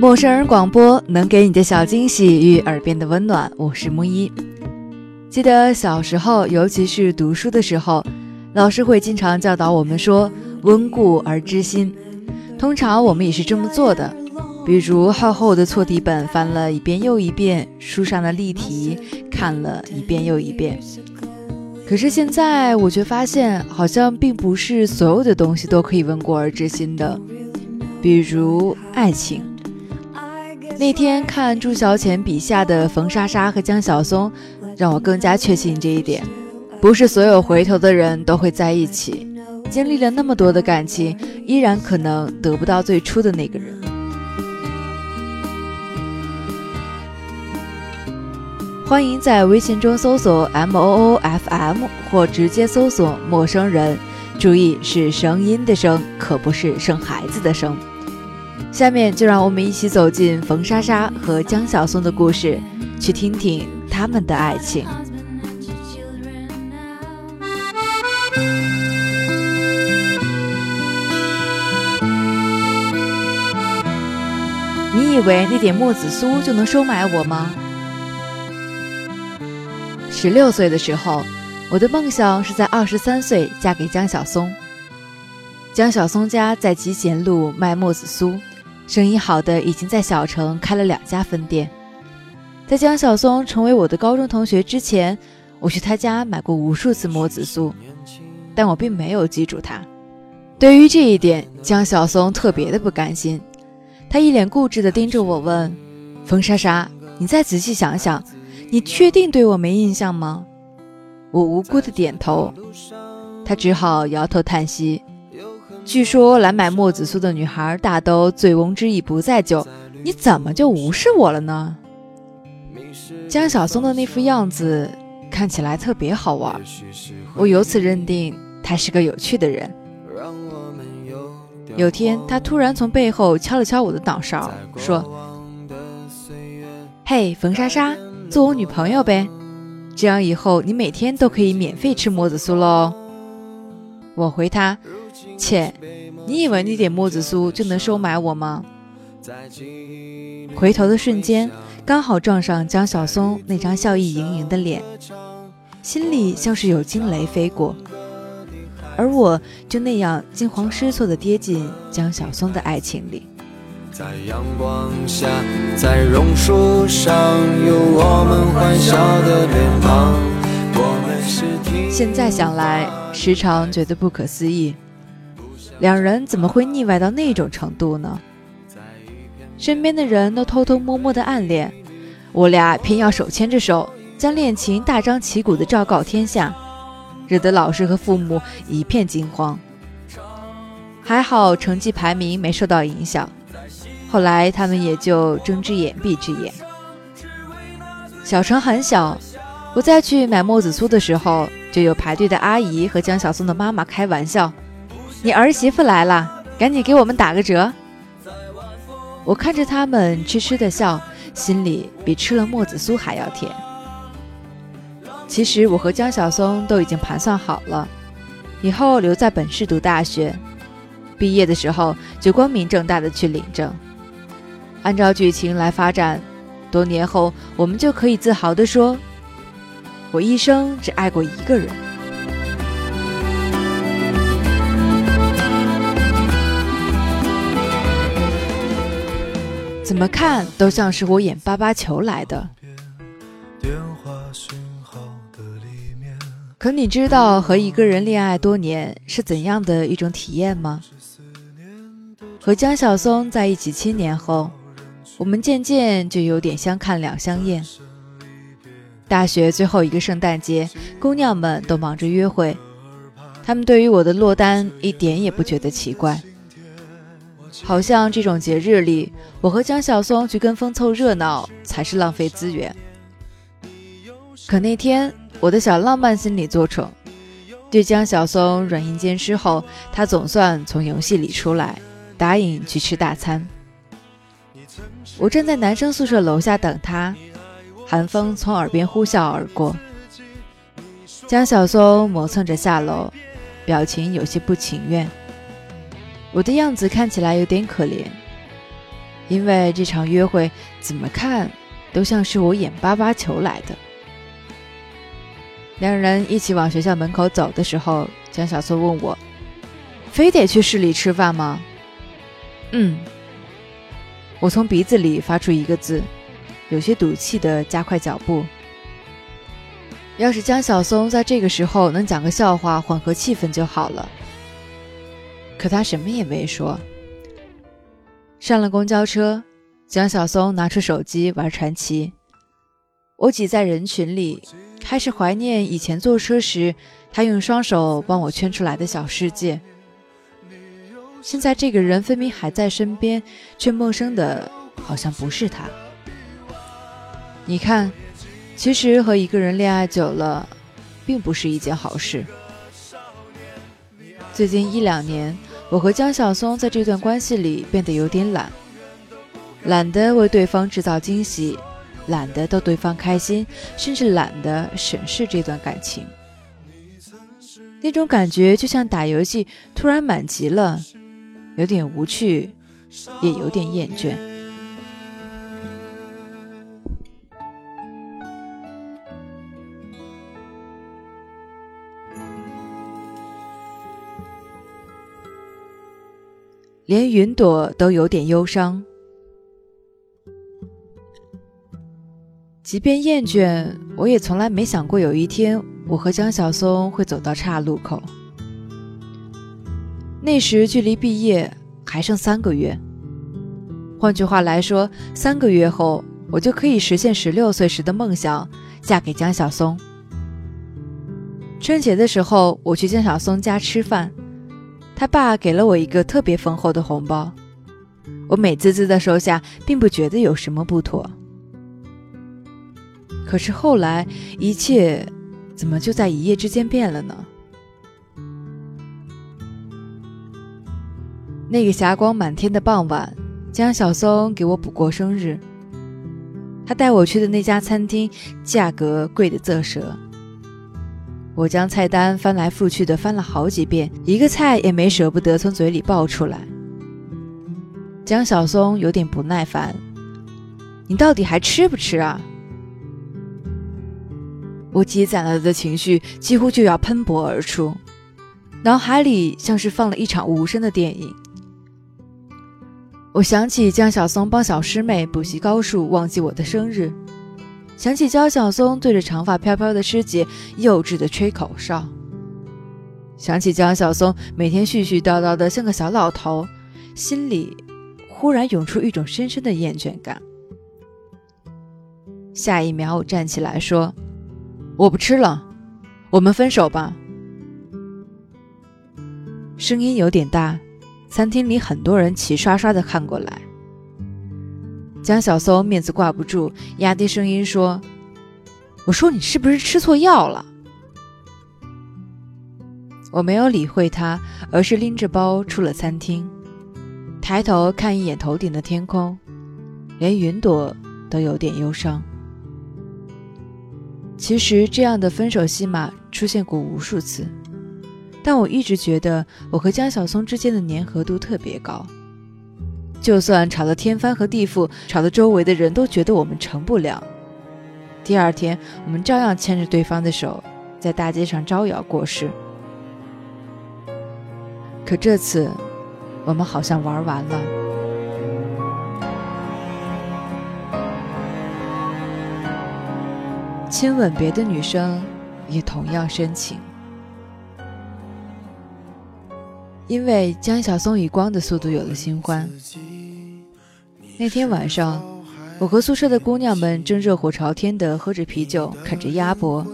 陌生人广播能给你的小惊喜与耳边的温暖，我是木一。记得小时候，尤其是读书的时候，老师会经常教导我们说“温故而知新”。通常我们也是这么做的，比如厚厚的错题本翻了一遍又一遍，书上的例题看了一遍又一遍。可是现在，我却发现，好像并不是所有的东西都可以温故而知新的，比如爱情。那天看朱小浅笔下的冯莎莎和江晓松，让我更加确信这一点：不是所有回头的人都会在一起。经历了那么多的感情，依然可能得不到最初的那个人。欢迎在微信中搜索 M O O F M 或直接搜索“陌生人”，注意是声音的声，可不是生孩子的生。下面就让我们一起走进冯莎莎和江晓松的故事，去听听他们的爱情。你以为那点墨子酥就能收买我吗？十六岁的时候，我的梦想是在二十三岁嫁给江晓松。江晓松家在集贤路卖墨子酥。生意好的已经在小城开了两家分店。在江晓松成为我的高中同学之前，我去他家买过无数次墨子酥，但我并没有记住他。对于这一点，江晓松特别的不甘心。他一脸固执地盯着我问：“冯莎莎，你再仔细想想，你确定对我没印象吗？”我无辜的点头。他只好摇头叹息。据说来买墨子酥的女孩大都醉翁之意不在酒，你怎么就无视我了呢？江小松的那副样子看起来特别好玩，我由此认定他是个有趣的人。有天，他突然从背后敲了敲我的脑勺，说：“嘿，冯莎莎，做我女朋友呗，这样以后你每天都可以免费吃墨子酥喽。”我回他。切，你以为那点墨子酥就能收买我吗？回头的瞬间，刚好撞上江小松那张笑意盈盈的脸，心里像是有惊雷飞过，而我就那样惊慌失措地跌进江小松的爱情里。在阳光下，在榕树上，有我们欢笑的脸庞。现在想来，时常觉得不可思议。两人怎么会腻歪到那种程度呢？身边的人都偷偷摸摸的暗恋，我俩偏要手牵着手，将恋情大张旗鼓的昭告天下，惹得老师和父母一片惊慌。还好成绩排名没受到影响，后来他们也就睁只眼闭只眼。小城很小，我再去买墨子酥的时候，就有排队的阿姨和江小松的妈妈开玩笑。你儿媳妇来了，赶紧给我们打个折。我看着他们痴痴的笑，心里比吃了墨子酥还要甜。其实我和江小松都已经盘算好了，以后留在本市读大学，毕业的时候就光明正大的去领证。按照剧情来发展，多年后我们就可以自豪的说，我一生只爱过一个人。怎么看都像是我演八八球来的。可你知道和一个人恋爱多年是怎样的一种体验吗？和江晓松在一起七年后，我们渐渐就有点相看两相厌。大学最后一个圣诞节，姑娘们都忙着约会，他们对于我的落单一点也不觉得奇怪。好像这种节日里，我和江小松去跟风凑热闹才是浪费资源。可那天，我的小浪漫心理作宠，对江小松软硬兼施后，他总算从游戏里出来，答应去吃大餐。我站在男生宿舍楼下等他，寒风从耳边呼啸而过。江小松磨蹭着下楼，表情有些不情愿。我的样子看起来有点可怜，因为这场约会怎么看都像是我眼巴巴求来的。两人一起往学校门口走的时候，江小松问我：“非得去市里吃饭吗？”“嗯。”我从鼻子里发出一个字，有些赌气的加快脚步。要是江小松在这个时候能讲个笑话缓和气氛就好了。可他什么也没说。上了公交车，江小松拿出手机玩传奇。我挤在人群里，开始怀念以前坐车时他用双手帮我圈出来的小世界。现在这个人分明还在身边，却陌生的好像不是他。你看，其实和一个人恋爱久了，并不是一件好事。最近一两年。我和江小松在这段关系里变得有点懒，懒得为对方制造惊喜，懒得逗对方开心，甚至懒得审视这段感情。那种感觉就像打游戏突然满级了，有点无趣，也有点厌倦。连云朵都有点忧伤。即便厌倦，我也从来没想过有一天我和江小松会走到岔路口。那时距离毕业还剩三个月，换句话来说，三个月后我就可以实现十六岁时的梦想，嫁给江小松。春节的时候，我去江小松家吃饭。他爸给了我一个特别丰厚的红包，我美滋滋的收下，并不觉得有什么不妥。可是后来，一切怎么就在一夜之间变了呢？那个霞光满天的傍晚，江小松给我补过生日。他带我去的那家餐厅，价格贵的啧舌。我将菜单翻来覆去的翻了好几遍，一个菜也没舍不得从嘴里爆出来。江小松有点不耐烦：“你到底还吃不吃啊？”我积攒了的情绪几乎就要喷薄而出，脑海里像是放了一场无声的电影。我想起江小松帮小师妹补习高数，忘记我的生日。想起焦小松对着长发飘飘的师姐幼稚的吹口哨，想起江小松每天絮絮叨叨的像个小老头，心里忽然涌出一种深深的厌倦感。下一秒，我站起来说：“我不吃了，我们分手吧。”声音有点大，餐厅里很多人齐刷刷的看过来。江小松面子挂不住，压低声音说：“我说你是不是吃错药了？”我没有理会他，而是拎着包出了餐厅，抬头看一眼头顶的天空，连云朵都有点忧伤。其实这样的分手戏码出现过无数次，但我一直觉得我和江小松之间的粘合度特别高。就算吵得天翻和地覆，吵得周围的人都觉得我们成不了，第二天我们照样牵着对方的手，在大街上招摇过市。可这次，我们好像玩完了。亲吻别的女生，也同样深情。因为江小松以光的速度有了新欢。那天晚上，我和宿舍的姑娘们正热火朝天的喝着啤酒，啃着鸭脖。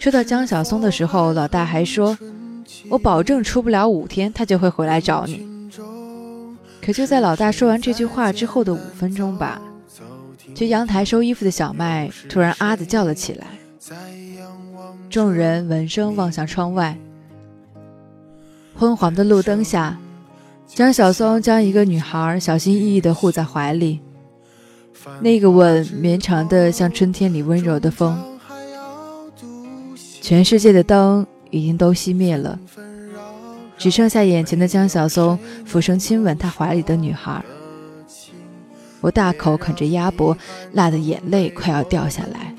说到江小松的时候，老大还说：“我保证出不了五天，他就会回来找你。”可就在老大说完这句话之后的五分钟吧，去阳台收衣服的小麦突然啊的叫了起来。众人闻声望向窗外。昏黄的路灯下，江小松将一个女孩小心翼翼地护在怀里，那个吻绵长的像春天里温柔的风。全世界的灯已经都熄灭了，只剩下眼前的江小松俯身亲吻他怀里的女孩。我大口啃着鸭脖，辣的眼泪快要掉下来。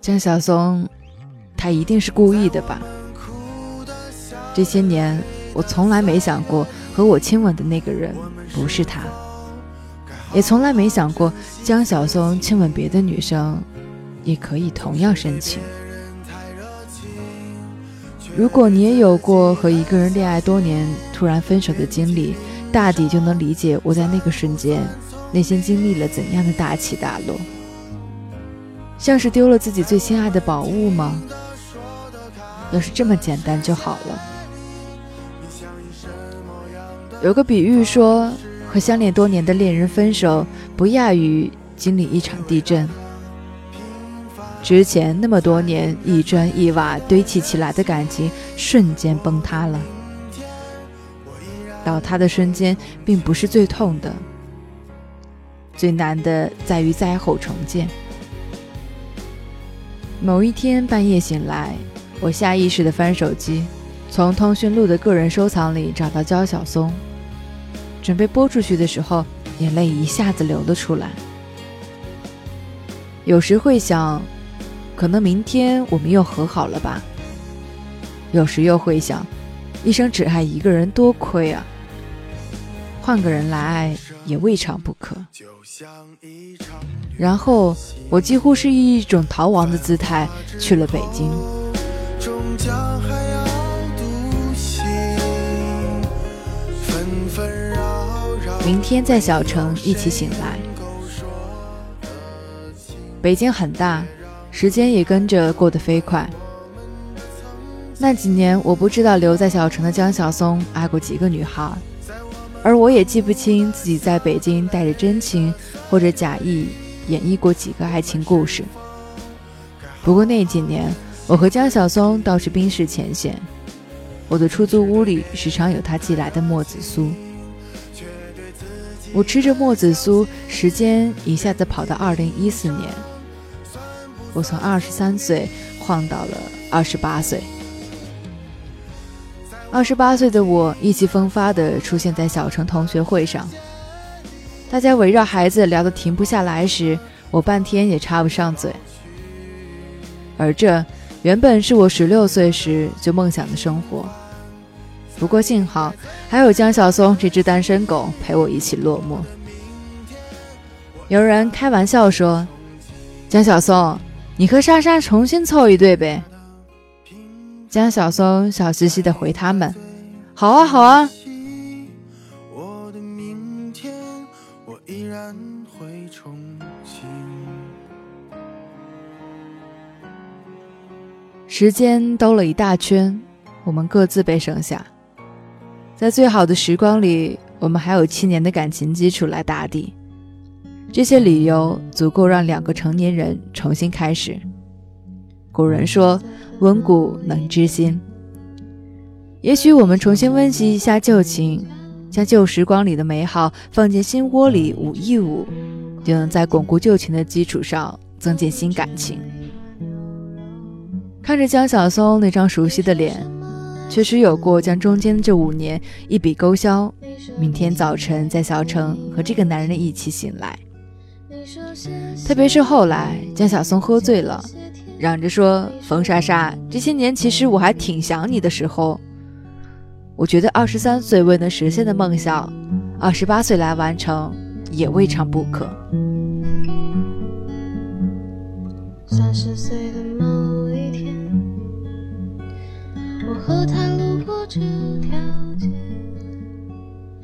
江小松，他一定是故意的吧？这些年，我从来没想过和我亲吻的那个人不是他，也从来没想过江小松亲吻别的女生也可以同样深情。如果你也有过和一个人恋爱多年突然分手的经历，大抵就能理解我在那个瞬间内心经历了怎样的大起大落。像是丢了自己最心爱的宝物吗？要是这么简单就好了。有个比喻说，和相恋多年的恋人分手，不亚于经历一场地震。之前那么多年一砖一瓦堆砌起来的感情，瞬间崩塌了。倒塌的瞬间并不是最痛的，最难的在于灾后重建。某一天半夜醒来，我下意识地翻手机，从通讯录的个人收藏里找到焦晓松，准备播出去的时候，眼泪一下子流了出来。有时会想，可能明天我们又和好了吧。有时又会想，一生只爱一个人多亏啊，换个人来爱也未尝不可。然后，我几乎是以一种逃亡的姿态去了北京。终将还明天在小城一起醒来。北京很大，时间也跟着过得飞快。那几年，我不知道留在小城的江小松爱过几个女孩，而我也记不清自己在北京带着真情或者假意。演绎过几个爱情故事，不过那几年，我和江小松倒是冰释前嫌。我的出租屋里时常有他寄来的墨子酥，我吃着墨子酥，时间一下子跑到二零一四年，我从二十三岁晃到了二十八岁。二十八岁的我意气风发地出现在小城同学会上。大家围绕孩子聊得停不下来时，我半天也插不上嘴。而这原本是我十六岁时就梦想的生活。不过幸好还有江小松这只单身狗陪我一起落寞。有人开玩笑说：“江小松，你和莎莎重新凑一对呗。”江小松笑嘻嘻的回他们：“好啊，好啊。”时间兜了一大圈，我们各自被剩下。在最好的时光里，我们还有七年的感情基础来打底。这些理由足够让两个成年人重新开始。古人说：“温故能知新。”也许我们重新温习一下旧情，将旧时光里的美好放进心窝里捂一捂，就能在巩固旧情的基础上增进新感情。看着江小松那张熟悉的脸，确实有过将中间这五年一笔勾销。明天早晨在小城和这个男人一起醒来，特别是后来江小松喝醉了，嚷着说：“冯莎莎，这些年其实我还挺想你的时候。”我觉得二十三岁未能实现的梦想，二十八岁来完成也未尝不可。三十岁和他路过这条街。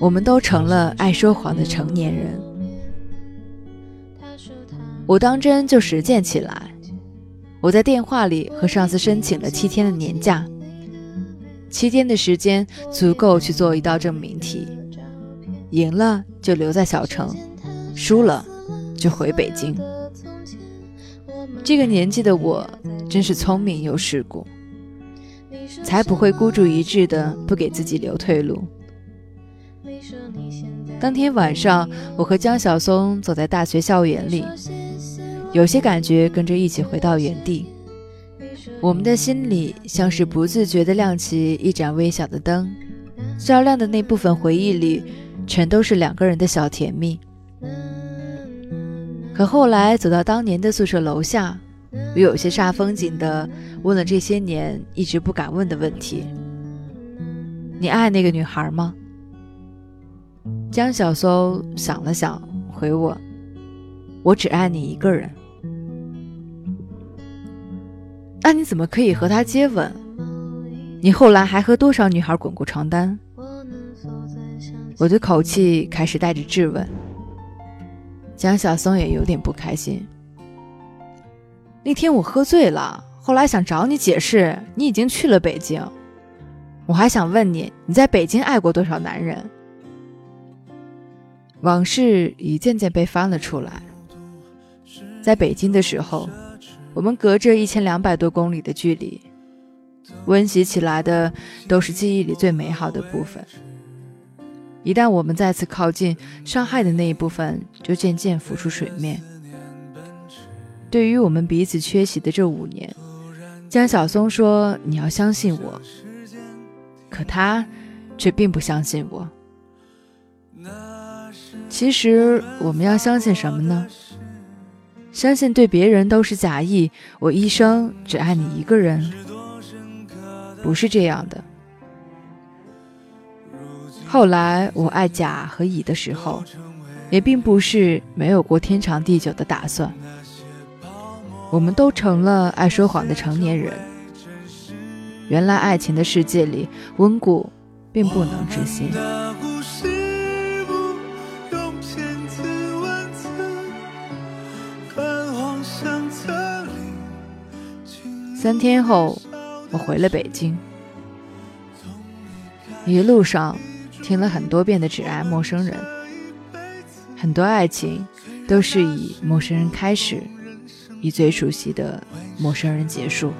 我们都成了爱说谎的成年人。我当真就实践起来。我在电话里和上司申请了七天的年假，七天的时间足够去做一道证明题，赢了就留在小城，输了就回北京。这个年纪的我真是聪明又世故。才不会孤注一掷的不给自己留退路。当天晚上，我和江小松走在大学校园里，有些感觉跟着一起回到原地。我们的心里像是不自觉地亮起一盏微小的灯，照亮的那部分回忆里，全都是两个人的小甜蜜。可后来走到当年的宿舍楼下，我有些煞风景的问了这些年一直不敢问的问题：“你爱那个女孩吗？”江小松想了想，回我：“我只爱你一个人。”那你怎么可以和她接吻？你后来还和多少女孩滚过床单？我的口气开始带着质问。江小松也有点不开心。那天我喝醉了，后来想找你解释，你已经去了北京。我还想问你，你在北京爱过多少男人？往事一件件被翻了出来。在北京的时候，我们隔着一千两百多公里的距离，温习起来的都是记忆里最美好的部分。一旦我们再次靠近，伤害的那一部分就渐渐浮出水面。对于我们彼此缺席的这五年，江小松说：“你要相信我。”可他却并不相信我。其实我们要相信什么呢？相信对别人都是假意，我一生只爱你一个人？不是这样的。后来我爱甲和乙的时候，也并不是没有过天长地久的打算。我们都成了爱说谎的成年人。原来爱情的世界里，温故并不能知新。三天后，我回了北京，一路上。听了很多遍的《只爱陌生人》，很多爱情都是以陌生人开始，以最熟悉的陌生人结束。